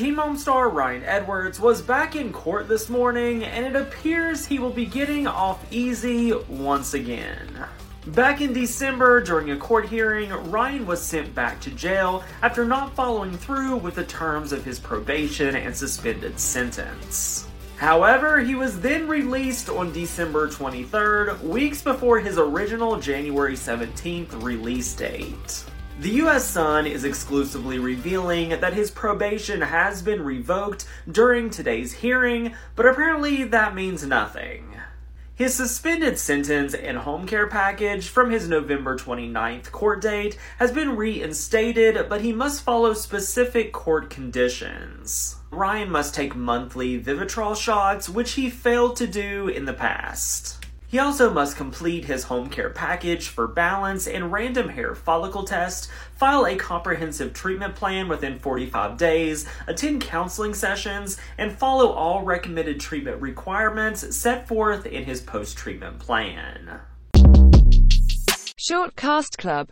Teen Mom star Ryan Edwards was back in court this morning, and it appears he will be getting off easy once again. Back in December, during a court hearing, Ryan was sent back to jail after not following through with the terms of his probation and suspended sentence. However, he was then released on December 23rd, weeks before his original January 17th release date. The US Sun is exclusively revealing that his probation has been revoked during today's hearing, but apparently that means nothing. His suspended sentence and home care package from his November 29th court date has been reinstated, but he must follow specific court conditions. Ryan must take monthly Vivitrol shots, which he failed to do in the past. He also must complete his home care package for balance and random hair follicle test, file a comprehensive treatment plan within 45 days, attend counseling sessions, and follow all recommended treatment requirements set forth in his post treatment plan. Short Cast Club